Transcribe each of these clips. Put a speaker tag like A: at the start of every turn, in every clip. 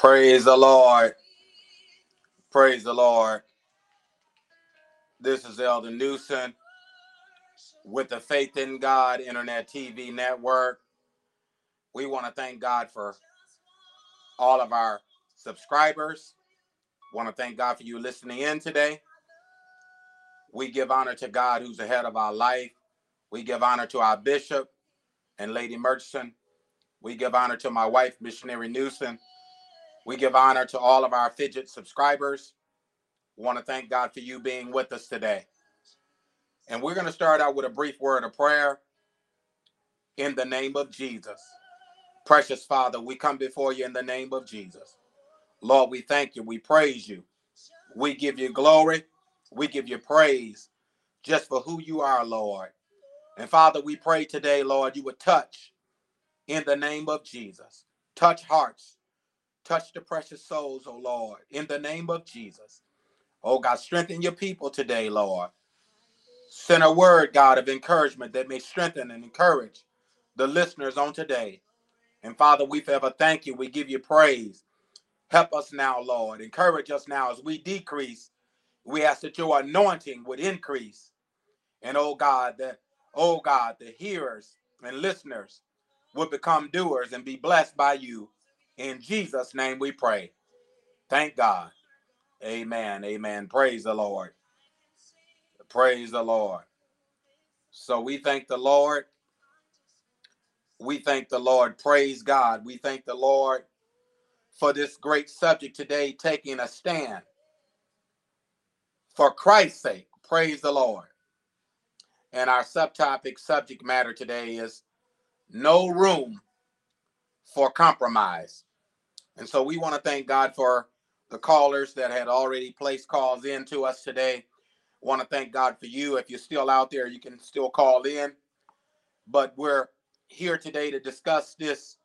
A: Praise the Lord. Praise the Lord. This is Elder Newsom with the Faith in God Internet TV Network. We want to thank God for all of our subscribers. Want to thank God for you listening in today. We give honor to God who's ahead of our life. We give honor to our bishop and Lady Murchison. We give honor to my wife, Missionary Newsom. We give honor to all of our fidget subscribers. We want to thank God for you being with us today. And we're going to start out with a brief word of prayer in the name of Jesus. Precious Father, we come before you in the name of Jesus. Lord, we thank you. We praise you. We give you glory. We give you praise just for who you are, Lord. And Father, we pray today, Lord, you would touch in the name of Jesus. Touch hearts. Touch the precious souls, oh Lord, in the name of Jesus. Oh God, strengthen your people today, Lord. Send a word, God, of encouragement that may strengthen and encourage the listeners on today. And Father, we forever thank you. We give you praise. Help us now, Lord. Encourage us now as we decrease. We ask that your anointing would increase. And oh God, that, oh God, the hearers and listeners would become doers and be blessed by you. In Jesus' name we pray. Thank God. Amen. Amen. Praise the Lord. Praise the Lord. So we thank the Lord. We thank the Lord. Praise God. We thank the Lord for this great subject today, taking a stand for Christ's sake. Praise the Lord. And our subtopic subject matter today is no room for compromise. And so we want to thank God for the callers that had already placed calls in to us today. Want to thank God for you. If you're still out there, you can still call in. But we're here today to discuss this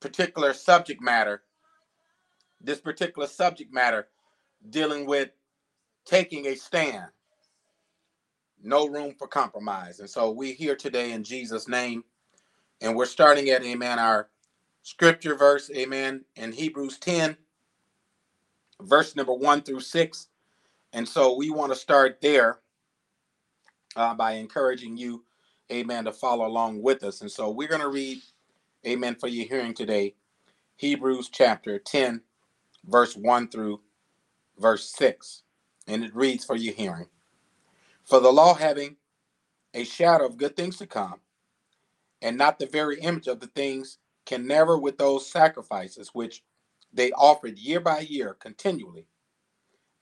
A: particular subject matter. This particular subject matter dealing with taking a stand. No room for compromise. And so we're here today in Jesus' name. And we're starting at, amen, our scripture verse, amen, in Hebrews 10, verse number 1 through 6. And so we want to start there uh, by encouraging you, amen, to follow along with us. And so we're going to read, amen, for your hearing today, Hebrews chapter 10, verse 1 through verse 6. And it reads for your hearing For the law having a shadow of good things to come, and not the very image of the things, can never, with those sacrifices which they offered year by year continually,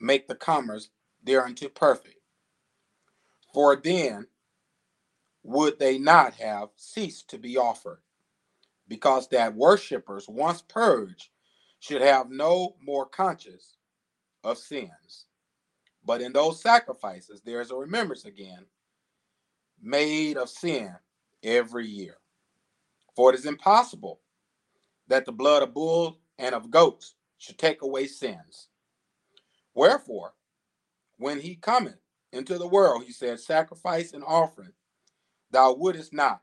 A: make the comers thereunto perfect. For then would they not have ceased to be offered, because that worshippers once purged should have no more conscience of sins. But in those sacrifices, there is a remembrance again made of sin every year. For it is impossible that the blood of bulls and of goats should take away sins. Wherefore, when he cometh into the world, he said, Sacrifice and offering thou wouldest not,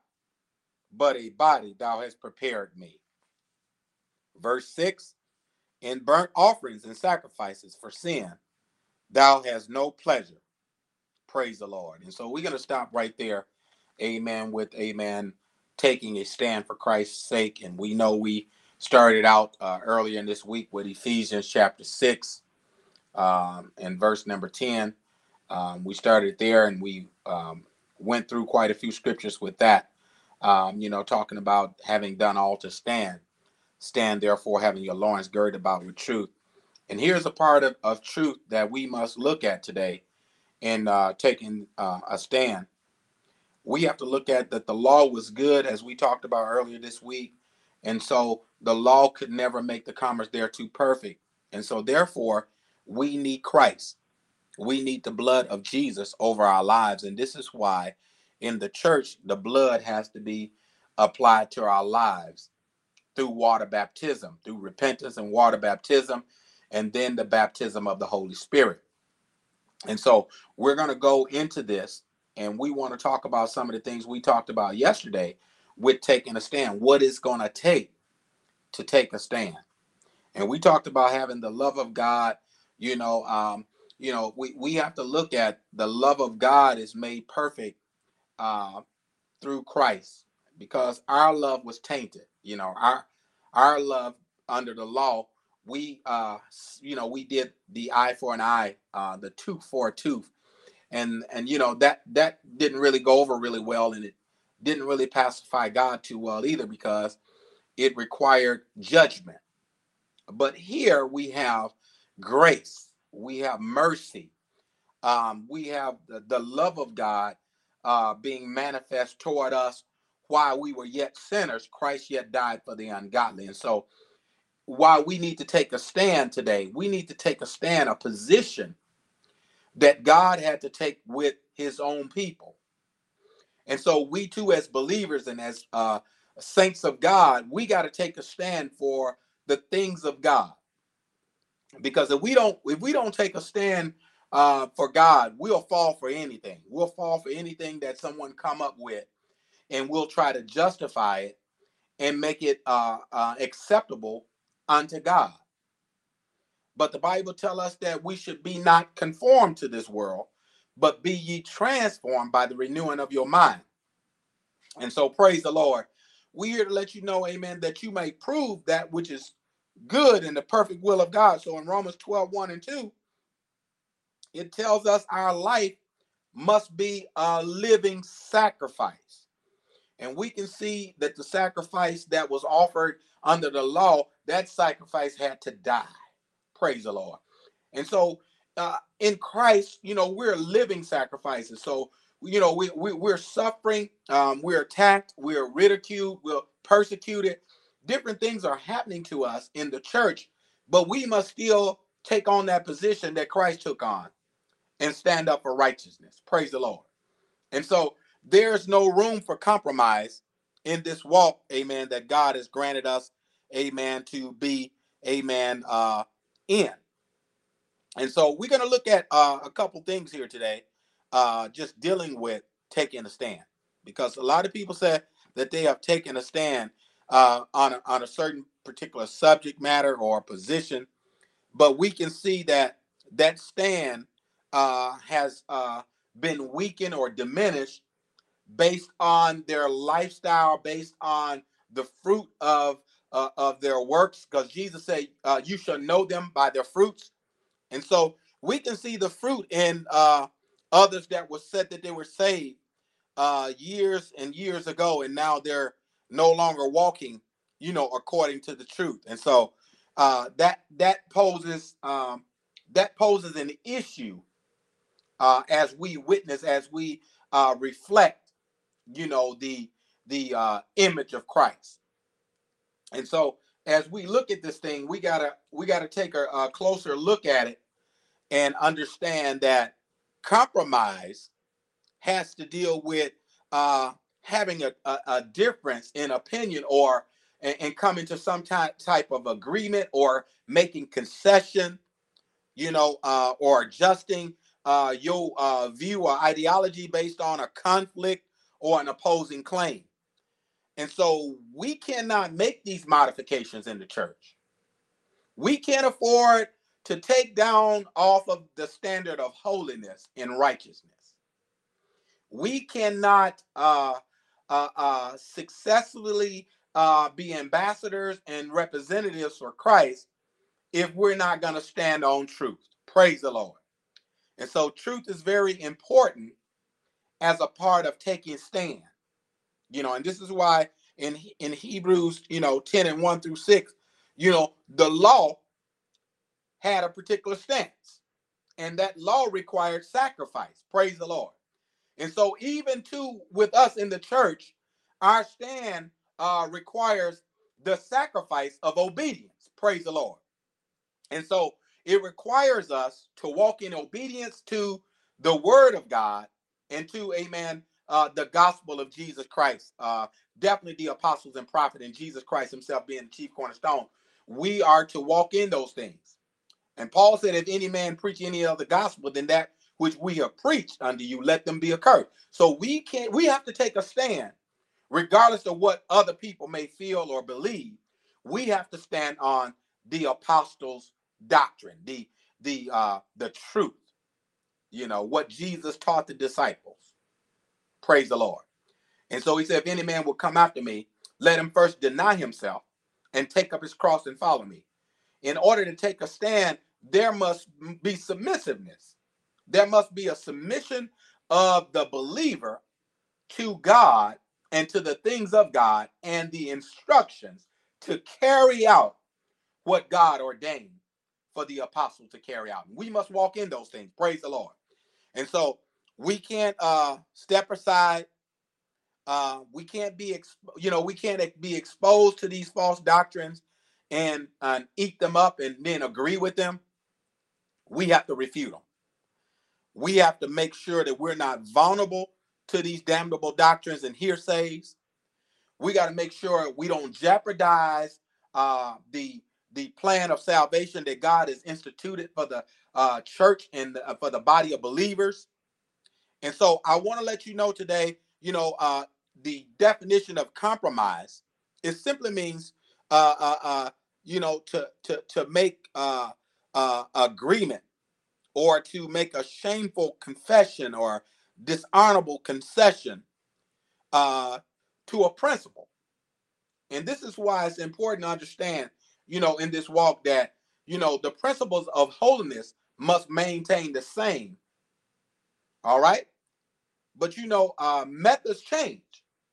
A: but a body thou hast prepared me. Verse 6 In burnt offerings and sacrifices for sin, thou hast no pleasure. Praise the Lord. And so we're going to stop right there. Amen. With amen, taking a stand for Christ's sake. And we know we started out uh, earlier in this week with Ephesians chapter 6 um, and verse number 10. Um, we started there and we um, went through quite a few scriptures with that, um, you know, talking about having done all to stand. Stand therefore, having your loins girded about with truth. And here's a part of, of truth that we must look at today in uh, taking uh, a stand. We have to look at that the law was good, as we talked about earlier this week. And so the law could never make the commerce there too perfect. And so, therefore, we need Christ. We need the blood of Jesus over our lives. And this is why in the church, the blood has to be applied to our lives through water baptism, through repentance and water baptism, and then the baptism of the Holy Spirit. And so we're going to go into this and we want to talk about some of the things we talked about yesterday with taking a stand. What is going to take to take a stand? And we talked about having the love of God, you know, um, you know, we, we have to look at the love of God is made perfect uh, through Christ because our love was tainted. You know, our our love under the law, we uh, you know, we did the eye for an eye, uh, the tooth for a tooth, and and you know that that didn't really go over really well, and it didn't really pacify God too well either because it required judgment. But here we have grace, we have mercy, um, we have the, the love of God uh, being manifest toward us while we were yet sinners. Christ yet died for the ungodly. And so, while we need to take a stand today, we need to take a stand, a position that God had to take with his own people. And so, we too, as believers and as uh, saints of God, we got to take a stand for the things of God. Because if we don't, if we don't take a stand uh, for God, we'll fall for anything. We'll fall for anything that someone come up with, and we'll try to justify it and make it uh, uh, acceptable unto God. But the Bible tell us that we should be not conformed to this world, but be ye transformed by the renewing of your mind. And so praise the Lord. We here to let you know, amen, that you may prove that which is good in the perfect will of God. So in Romans 12, 1 and 2, it tells us our life must be a living sacrifice. And we can see that the sacrifice that was offered under the law, that sacrifice had to die. Praise the Lord. And so uh, in Christ, you know, we're living sacrifices. So, you know, we, we, we're suffering, um, we're attacked, we're ridiculed, we're persecuted. Different things are happening to us in the church, but we must still take on that position that Christ took on and stand up for righteousness. Praise the Lord. And so there's no room for compromise in this walk, amen, that God has granted us, amen, to be, amen, uh, in. And so we're going to look at uh, a couple things here today, uh, just dealing with taking a stand, because a lot of people say that they have taken a stand uh, on a, on a certain particular subject matter or position, but we can see that that stand uh, has uh, been weakened or diminished based on their lifestyle, based on the fruit of uh, of their works, because Jesus said, uh, "You shall know them by their fruits." And so we can see the fruit in uh, others that were said that they were saved uh, years and years ago, and now they're no longer walking, you know, according to the truth. And so uh, that that poses um, that poses an issue uh, as we witness, as we reflect, you know, the the image of Christ. And so, as we look at this thing, we gotta we gotta take a, a closer look at it and understand that compromise has to deal with uh, having a, a, a, difference in opinion or and, and coming to some type type of agreement or making concession, you know, uh, or adjusting uh, your uh, view or ideology based on a conflict or an opposing claim. And so we cannot make these modifications in the church. We can't afford to take down off of the standard of holiness and righteousness. We cannot uh, uh, uh, successfully uh, be ambassadors and representatives for Christ if we're not going to stand on truth. Praise the Lord. And so truth is very important as a part of taking stand. You know, and this is why in in Hebrews, you know, 10 and 1 through 6, you know, the law had a particular stance. And that law required sacrifice. Praise the Lord. And so even too with us in the church, our stand uh requires the sacrifice of obedience. Praise the Lord. And so it requires us to walk in obedience to the word of God and to, amen, uh, the gospel of Jesus Christ. Uh, definitely the apostles and prophet and Jesus Christ himself being the chief cornerstone. We are to walk in those things. And Paul said, if any man preach any other gospel than that which we have preached unto you, let them be accursed. So we can't, we have to take a stand, regardless of what other people may feel or believe. We have to stand on the apostles' doctrine, the the uh the truth, you know, what Jesus taught the disciples. Praise the Lord. And so he said, if any man will come after me, let him first deny himself and take up his cross and follow me. In order to take a stand, there must be submissiveness. There must be a submission of the believer to God and to the things of God and the instructions to carry out what God ordained for the apostle to carry out. We must walk in those things. Praise the Lord. And so we can't uh step aside. Uh, we can't be, you know, we can't be exposed to these false doctrines and, and eat them up and then agree with them. We have to refute them. We have to make sure that we're not vulnerable to these damnable doctrines and hearsays. We got to make sure we don't jeopardize uh, the the plan of salvation that God has instituted for the uh, church and the, uh, for the body of believers. And so I want to let you know today, you know, uh, the definition of compromise, it simply means, uh, uh, uh, you know, to to to make uh, uh, agreement or to make a shameful confession or dishonorable concession uh, to a principle. And this is why it's important to understand, you know, in this walk that, you know, the principles of holiness must maintain the same. All right. But, you know, uh, methods change.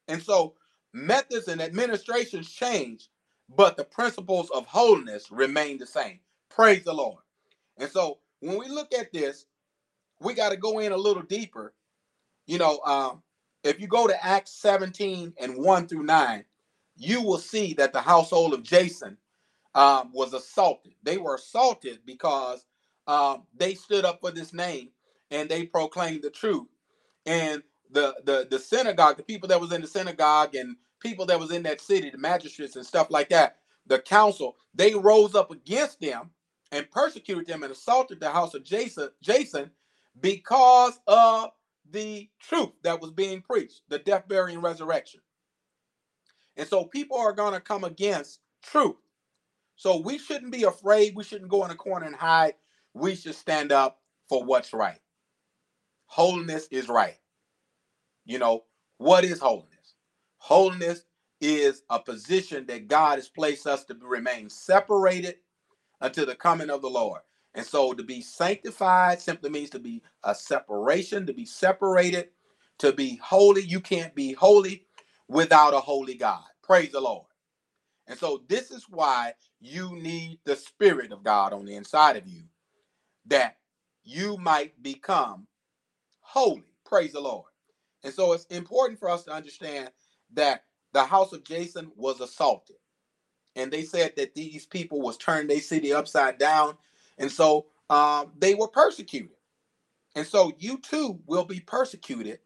A: And so methods and administrations change, but the principles of holiness remain the same. Praise the Lord. And so when we look at this, we got to go in a little deeper. You know, um, if you go to Acts 17 and 1 through 9, you will see that the household of Jason um, was assaulted. They were assaulted because um, they stood up for this name and they proclaimed the truth. And the the the synagogue, the people that was in the synagogue and people that was in that city, the magistrates and stuff like that, the council, they rose up against them and persecuted them and assaulted the house of Jason, Jason because of the truth that was being preached, the death, burial, and resurrection. And so people are going to come against truth. So we shouldn't be afraid. We shouldn't go in a corner and hide. We should stand up for what's right. Holiness is right. You know, what is holiness? Holiness is a position that God has placed us to remain separated until the coming of the Lord. And so to be sanctified simply means to be a separation, to be separated, to be holy. You can't be holy without a holy God. Praise the Lord. And so this is why you need the Spirit of God on the inside of you, that you might become holy. Praise the Lord. And so it's important for us to understand that the house of Jason was assaulted. And they said that these people was turned their city upside down. And so um, they were persecuted. And so you too will be persecuted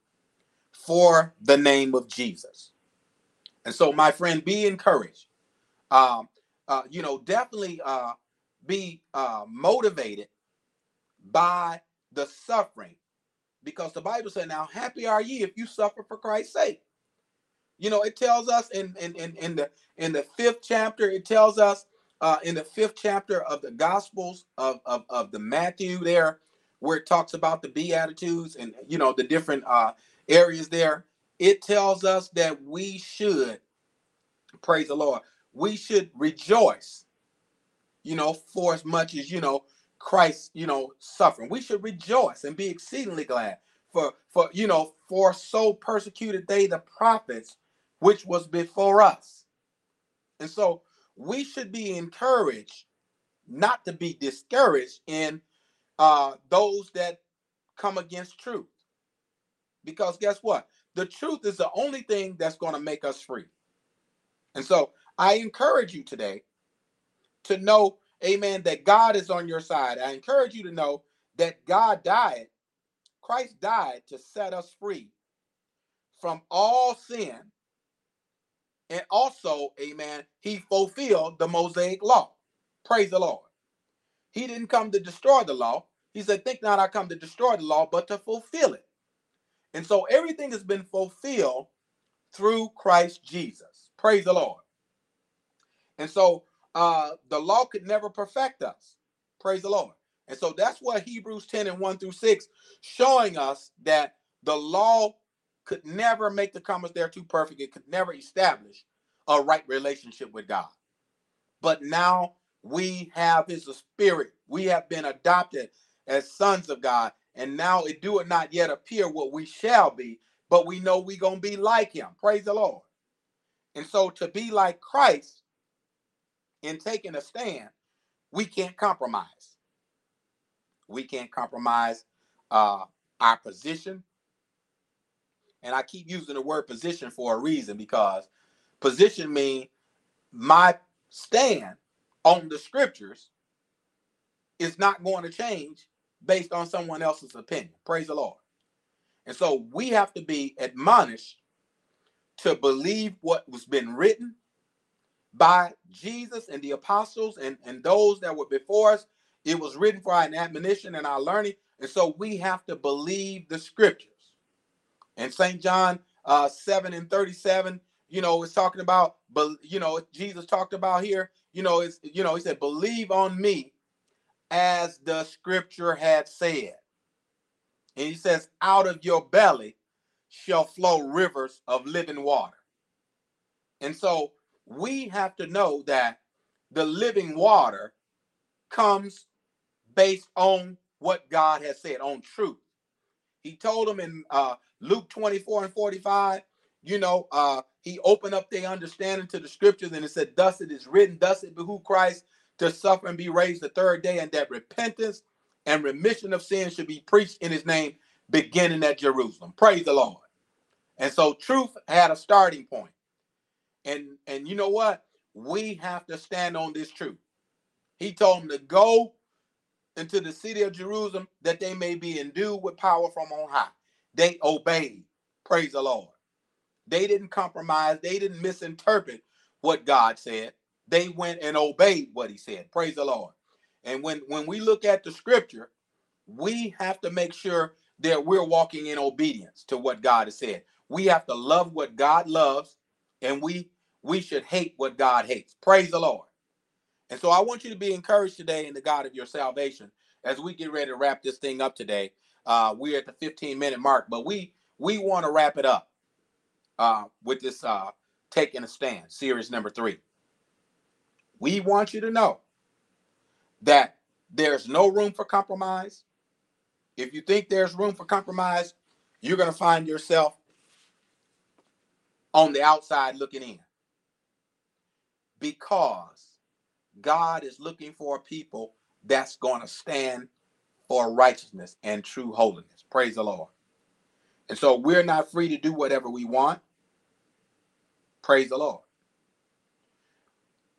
A: for the name of Jesus. And so, my friend, be encouraged. Um, uh, you know, definitely uh, be uh, motivated by the suffering because the Bible said, Now, happy are ye if you suffer for Christ's sake. You know, it tells us in in in, in the in the fifth chapter, it tells us uh, in the fifth chapter of the Gospels of, of, of the Matthew there, where it talks about the Beatitudes and you know the different uh, areas there. It tells us that we should praise the Lord. We should rejoice, you know, for as much as you know Christ, you know, suffering. We should rejoice and be exceedingly glad for for you know for so persecuted they the prophets which was before us. And so we should be encouraged not to be discouraged in uh, those that come against truth. Because guess what? The truth is the only thing that's going to make us free. And so I encourage you today to know, amen, that God is on your side. I encourage you to know that God died, Christ died to set us free from all sin and also, amen, he fulfilled the Mosaic law. Praise the Lord. He didn't come to destroy the law. He said, Think not I come to destroy the law, but to fulfill it. And so everything has been fulfilled through Christ Jesus. Praise the Lord. And so uh, the law could never perfect us. Praise the Lord. And so that's what Hebrews 10 and 1 through 6 showing us that the law could never make the comers there too perfect. It could never establish a right relationship with God. But now we have his spirit. We have been adopted as sons of God. And now it do it not yet appear what we shall be, but we know we gonna be like him. Praise the Lord. And so to be like Christ in taking a stand, we can't compromise. We can't compromise uh, our position. And I keep using the word position for a reason because position means my stand on the scriptures is not going to change based on someone else's opinion. Praise the Lord. And so we have to be admonished to believe what was been written by Jesus and the apostles and, and those that were before us. It was written for our admonition and our learning. And so we have to believe the scriptures. And St. John uh, 7 and 37, you know, it's talking about, but you know, Jesus talked about here, you know, it's, you know, he said, believe on me as the scripture had said. And he says, out of your belly shall flow rivers of living water. And so we have to know that the living water comes based on what God has said, on truth. He told them in uh, Luke 24 and 45, you know, uh, he opened up their understanding to the scriptures and it said, Thus it is written, thus it behoove Christ to suffer and be raised the third day, and that repentance and remission of sins should be preached in his name, beginning at Jerusalem. Praise the Lord. And so truth had a starting point. And and you know what? We have to stand on this truth. He told them to go into the city of Jerusalem that they may be endued with power from on high. They obeyed. Praise the Lord. They didn't compromise. They didn't misinterpret what God said. They went and obeyed what he said. Praise the Lord. And when when we look at the scripture, we have to make sure that we're walking in obedience to what God has said. We have to love what God loves, and we we should hate what God hates. Praise the Lord. And so I want you to be encouraged today in the God of your salvation as we get ready to wrap this thing up today. Uh, we're at the 15 minute mark, but we we want to wrap it up uh, with this uh, taking a stand, series number three. We want you to know that there's no room for compromise. If you think there's room for compromise, you're going to find yourself on the outside looking in. Because God is looking for a people that's going to stand for righteousness and true holiness. Praise the Lord. And so we're not free to do whatever we want. Praise the Lord.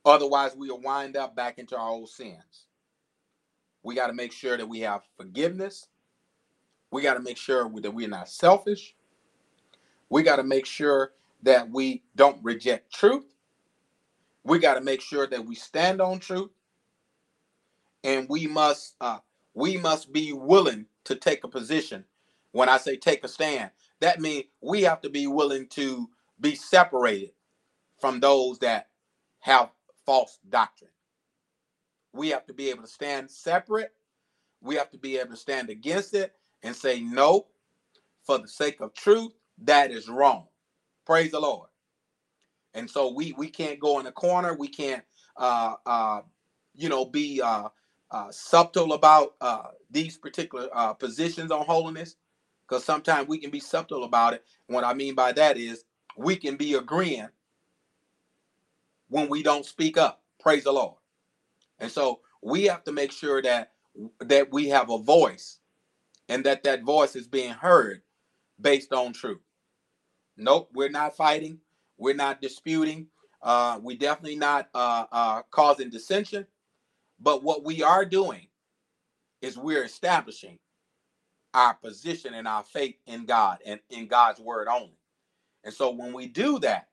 A: Otherwise, we'll wind up back into our old sins. We got to make sure that we have forgiveness. We got to make sure that we're not selfish. We got to make sure that we don't reject truth. We got to make sure that we stand on truth. And we must uh, we must be willing to take a position. When I say take a stand, that means we have to be willing to be separated from those that have false doctrine. We have to be able to stand separate. We have to be able to stand against it and say, no, for the sake of truth, that is wrong. Praise the Lord. And so we we can't go in a corner. We can't, uh, uh, you know, be uh, uh, subtle about uh, these particular uh, positions on holiness, because sometimes we can be subtle about it. And what I mean by that is we can be agreeing when we don't speak up. Praise the Lord. And so we have to make sure that that we have a voice and that that voice is being heard based on truth. Nope, we're not fighting. We're not disputing. Uh, we definitely not uh, uh, causing dissension. But what we are doing is we're establishing our position and our faith in God and in God's word only. And so when we do that,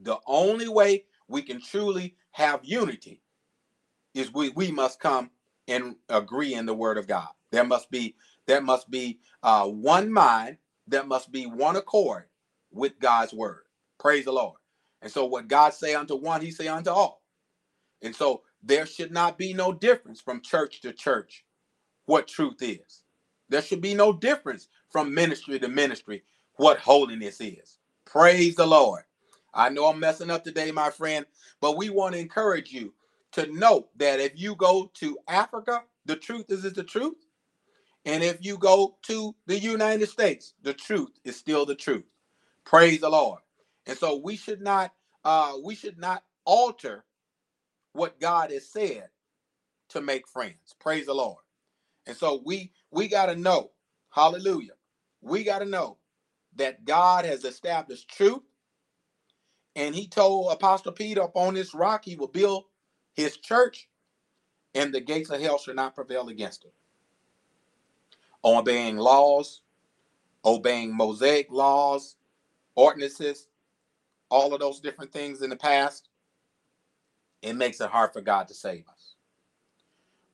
A: the only way we can truly have unity is we we must come and agree in the word of God. There must be there must be uh, one mind, there must be one accord with God's word. Praise the Lord. And so what God say unto one, he say unto all. And so there should not be no difference from church to church what truth is. There should be no difference from ministry to ministry what holiness is. Praise the Lord. I know I'm messing up today, my friend, but we want to encourage you to note that if you go to Africa, the truth is, is the truth. And if you go to the United States, the truth is still the truth. Praise the Lord. And so we should not uh we should not alter what God has said to make friends. Praise the Lord. And so we we got to know, hallelujah. We got to know that God has established truth. And he told Apostle Peter upon this rock he will build his church, and the gates of hell shall not prevail against it. Obeying laws, obeying Mosaic laws, ordinances, all of those different things in the past, it makes it hard for God to save us.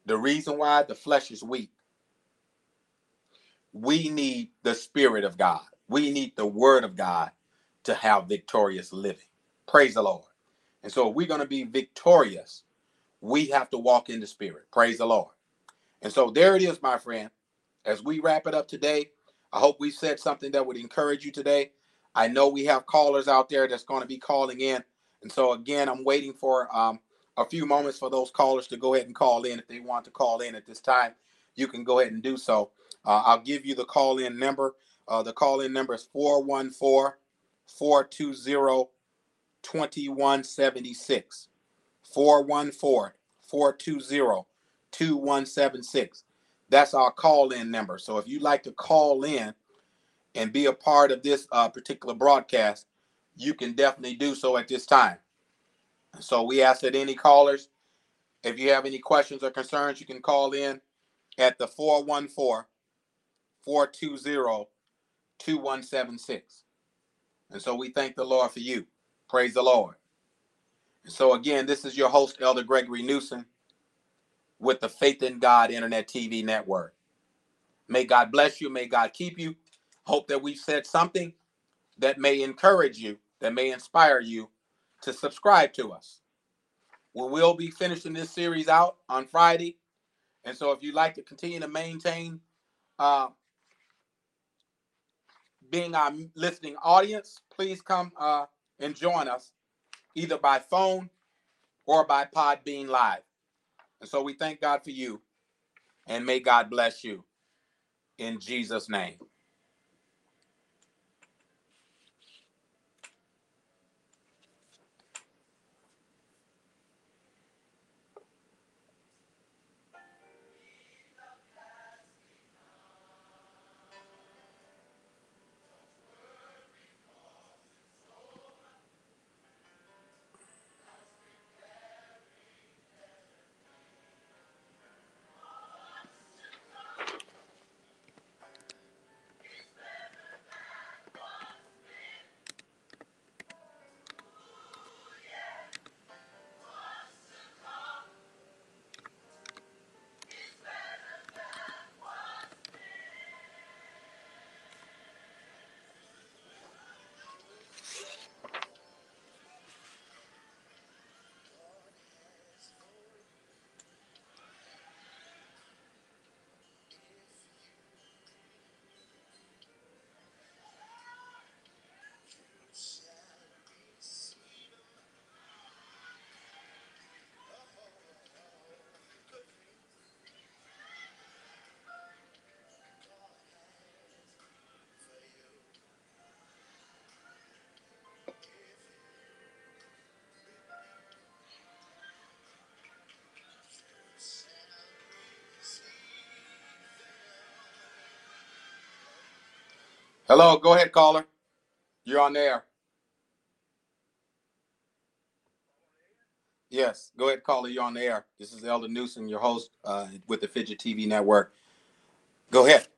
A: The reason why the flesh is weak, we need the Spirit of God. We need the Word of God to have victorious living. Praise the Lord. And so, if we're going to be victorious, we have to walk in the Spirit. Praise the Lord. And so, there it is, my friend. As we wrap it up today, I hope we said something that would encourage you today. I know we have callers out there that's going to be calling in. And so, again, I'm waiting for um, a few moments for those callers to go ahead and call in. If they want to call in at this time, you can go ahead and do so. Uh, I'll give you the call in number. Uh, the call in number is 414 420 2176. 414 420 2176. That's our call in number. So if you'd like to call in and be a part of this uh, particular broadcast, you can definitely do so at this time. So we ask that any callers, if you have any questions or concerns, you can call in at the 414 420 2176. And so we thank the Lord for you. Praise the Lord. And so again, this is your host, Elder Gregory Newsom, with the Faith in God Internet TV Network. May God bless you. May God keep you. Hope that we've said something that may encourage you, that may inspire you to subscribe to us. We will be finishing this series out on Friday. And so if you'd like to continue to maintain uh, being our listening audience, please come uh, and join us either by phone or by Podbean Live. And so we thank God for you and may God bless you in Jesus' name. Hello, go ahead, caller. You're on there. Yes, go ahead, caller. You're on the air. This is Elder Newsom, your host uh, with the Fidget TV Network. Go ahead.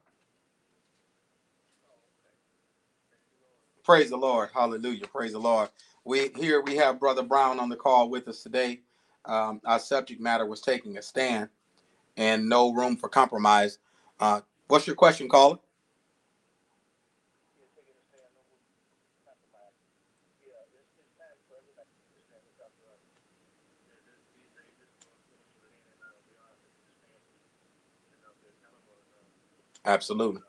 A: Praise the Lord. Hallelujah. Praise the Lord. We here we have Brother Brown on the call with us today. Um, our subject matter was taking a stand and no room for compromise. Uh, what's your question, caller? Absolutely.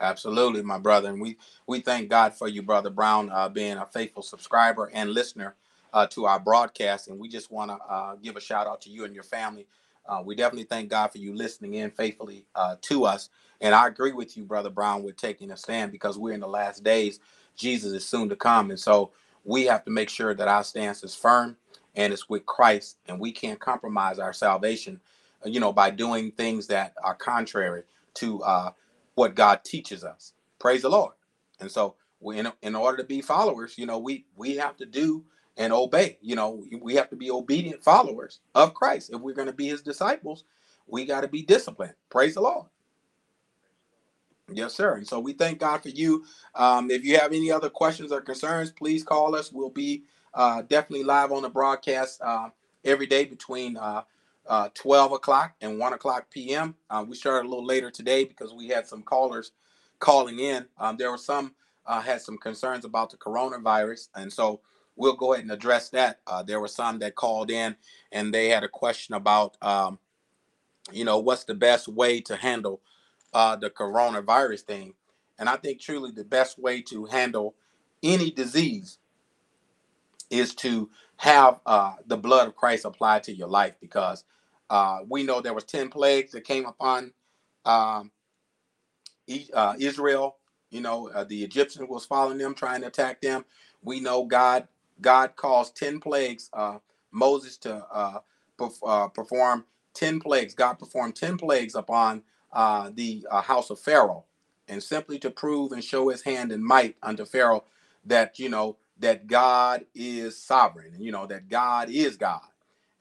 A: Absolutely, my brother, and we we thank God for you, brother Brown, uh, being a faithful subscriber and listener uh, to our broadcast, and we just want to uh, give a shout out to you and your family. Uh, we definitely thank God for you listening in faithfully uh, to us, and I agree with you, brother Brown, with taking a stand because we're in the last days. Jesus is soon to come, and so we have to make sure that our stance is firm and it's with Christ, and we can't compromise our salvation, you know, by doing things that are contrary to uh, what God teaches us. Praise the Lord. And so in, in order to be followers, you know, we we have to do and obey. You know, we have to be obedient followers of Christ. If we're going to be his disciples, we got to be disciplined. Praise the Lord. Yes, sir. And so we thank God for you. Um, if you have any other questions or concerns, please call us. We'll be uh, definitely live on the broadcast uh, every day between uh, uh, 12 o'clock and 1 o'clock p.m. Uh, we started a little later today because we had some callers calling in. Um, there were some uh, had some concerns about the coronavirus, and so we'll go ahead and address that. Uh, there were some that called in and they had a question about, um, you know, what's the best way to handle uh, the coronavirus thing. And I think truly the best way to handle any disease is to have uh, the blood of Christ applied to your life because uh, we know there was 10 plagues that came upon um, uh, Israel. You know, uh, the Egyptians was following them, trying to attack them. We know God God caused 10 plagues, uh, Moses to uh, perf- perform 10 plagues. God performed 10 plagues upon the house of Pharaoh and simply to prove and show his hand and might unto Pharaoh that, you know, that God is sovereign, and you know, that God is God.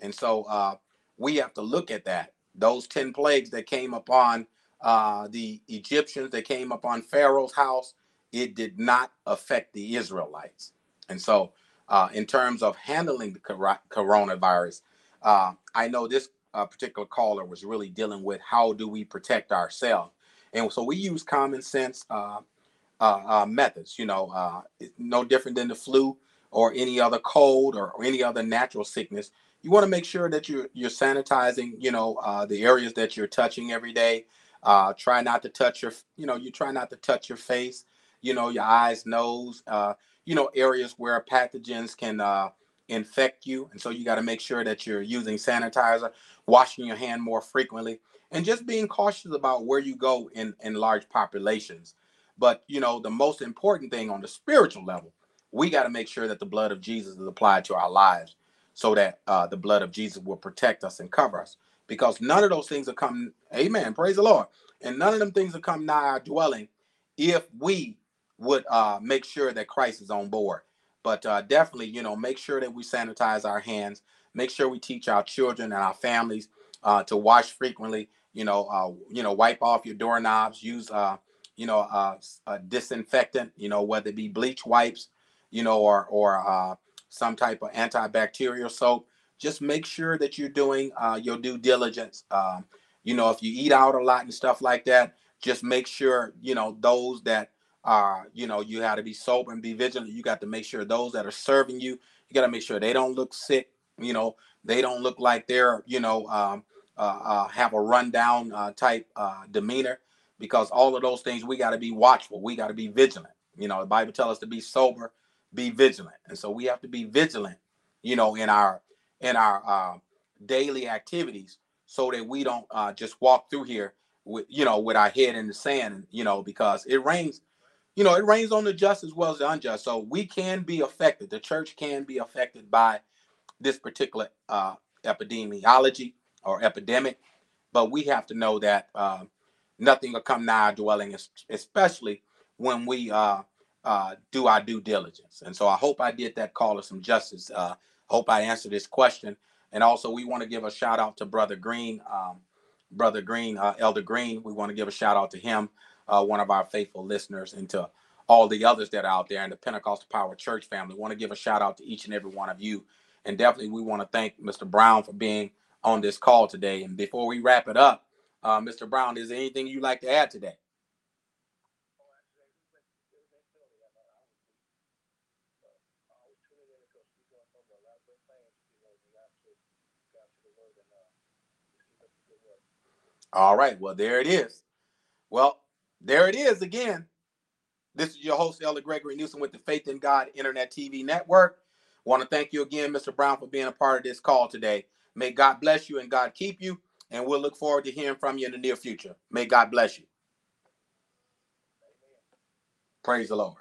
A: And so uh, we have to look at that. Those 10 plagues that came upon uh, the Egyptians, that came upon Pharaoh's house, it did not affect the Israelites. And so, uh, in terms of handling the coronavirus, uh, I know this uh, particular caller was really dealing with how do we protect ourselves. And so we use common sense uh, uh, uh, methods, you know, no different than the flu or any other cold or, or any other natural sickness you want to make sure that you're you're sanitizing you know the areas that you're touching every day try not to touch your you know you try not to touch your face you know your eyes nose uh, you know areas where pathogens can uh, infect you and so you got to make sure that you're using sanitizer washing your hand more frequently and just being cautious about where you go in in large populations but you know the most important thing on the spiritual level we got to make sure that the blood of jesus is applied to our lives so that uh, the blood of Jesus will protect us and cover us. Because none of those things will come, amen, praise the Lord. And none of them things will come nigh our dwelling if we would uh, make sure that Christ is on board. But uh, definitely, you know, make sure that we sanitize our hands, make sure we teach our children and our families uh, to wash frequently. You know, uh, you know, wipe off your doorknobs. Use, uh, you know, uh, a disinfectant. You know, whether it be bleach wipes, you know, or or some type of antibacterial soap. Just make sure that you're doing your due diligence. Um, you know, if you eat out a lot and stuff like that, just make sure, you know, those that are, you know, you have to be sober and be vigilant. You got to make sure those that are serving you, you got to make sure they don't look sick. You know, they don't look like they're, you know, um, uh, uh, have a rundown uh, type uh, demeanor because all of those things we got to be watchful. We got to be vigilant. You know, the Bible tells us to be sober be vigilant. And so we have to be vigilant, you know, in our in our uh, daily activities so that we don't uh, just walk through here with you know with our head in the sand, you know, because it rains, you know, it rains on the just as well as the unjust. So we can be affected. The church can be affected by this particular uh, epidemiology or epidemic, but we have to know that uh, nothing will come nigh our dwelling, especially when we uh, uh, do our due diligence. And so I hope I did that call of some justice. Uh, hope I answered this question. And also, we want to give a shout out to Brother Green, um, Brother Green, uh, Elder Green. We want to give a shout out to him, uh, one of our faithful listeners, and to all the others that are out there in the Pentecostal Power Church family. Want to give a shout out to each and every one of you. And definitely, we want to thank Mr. Brown for being on this call today. And before we wrap it up, Uh, Mr. Brown, is there anything you'd like to add today? All right. Well, there it is. Well, there it is again. This is your host, Elder Gregory Newsom with the Faith in God Internet TV Network. Want to thank you again, Mr. Brown, for being a part of this call today. May God bless you and God keep you. And we'll look forward to hearing from you in the near future. May God bless you. Praise the Lord.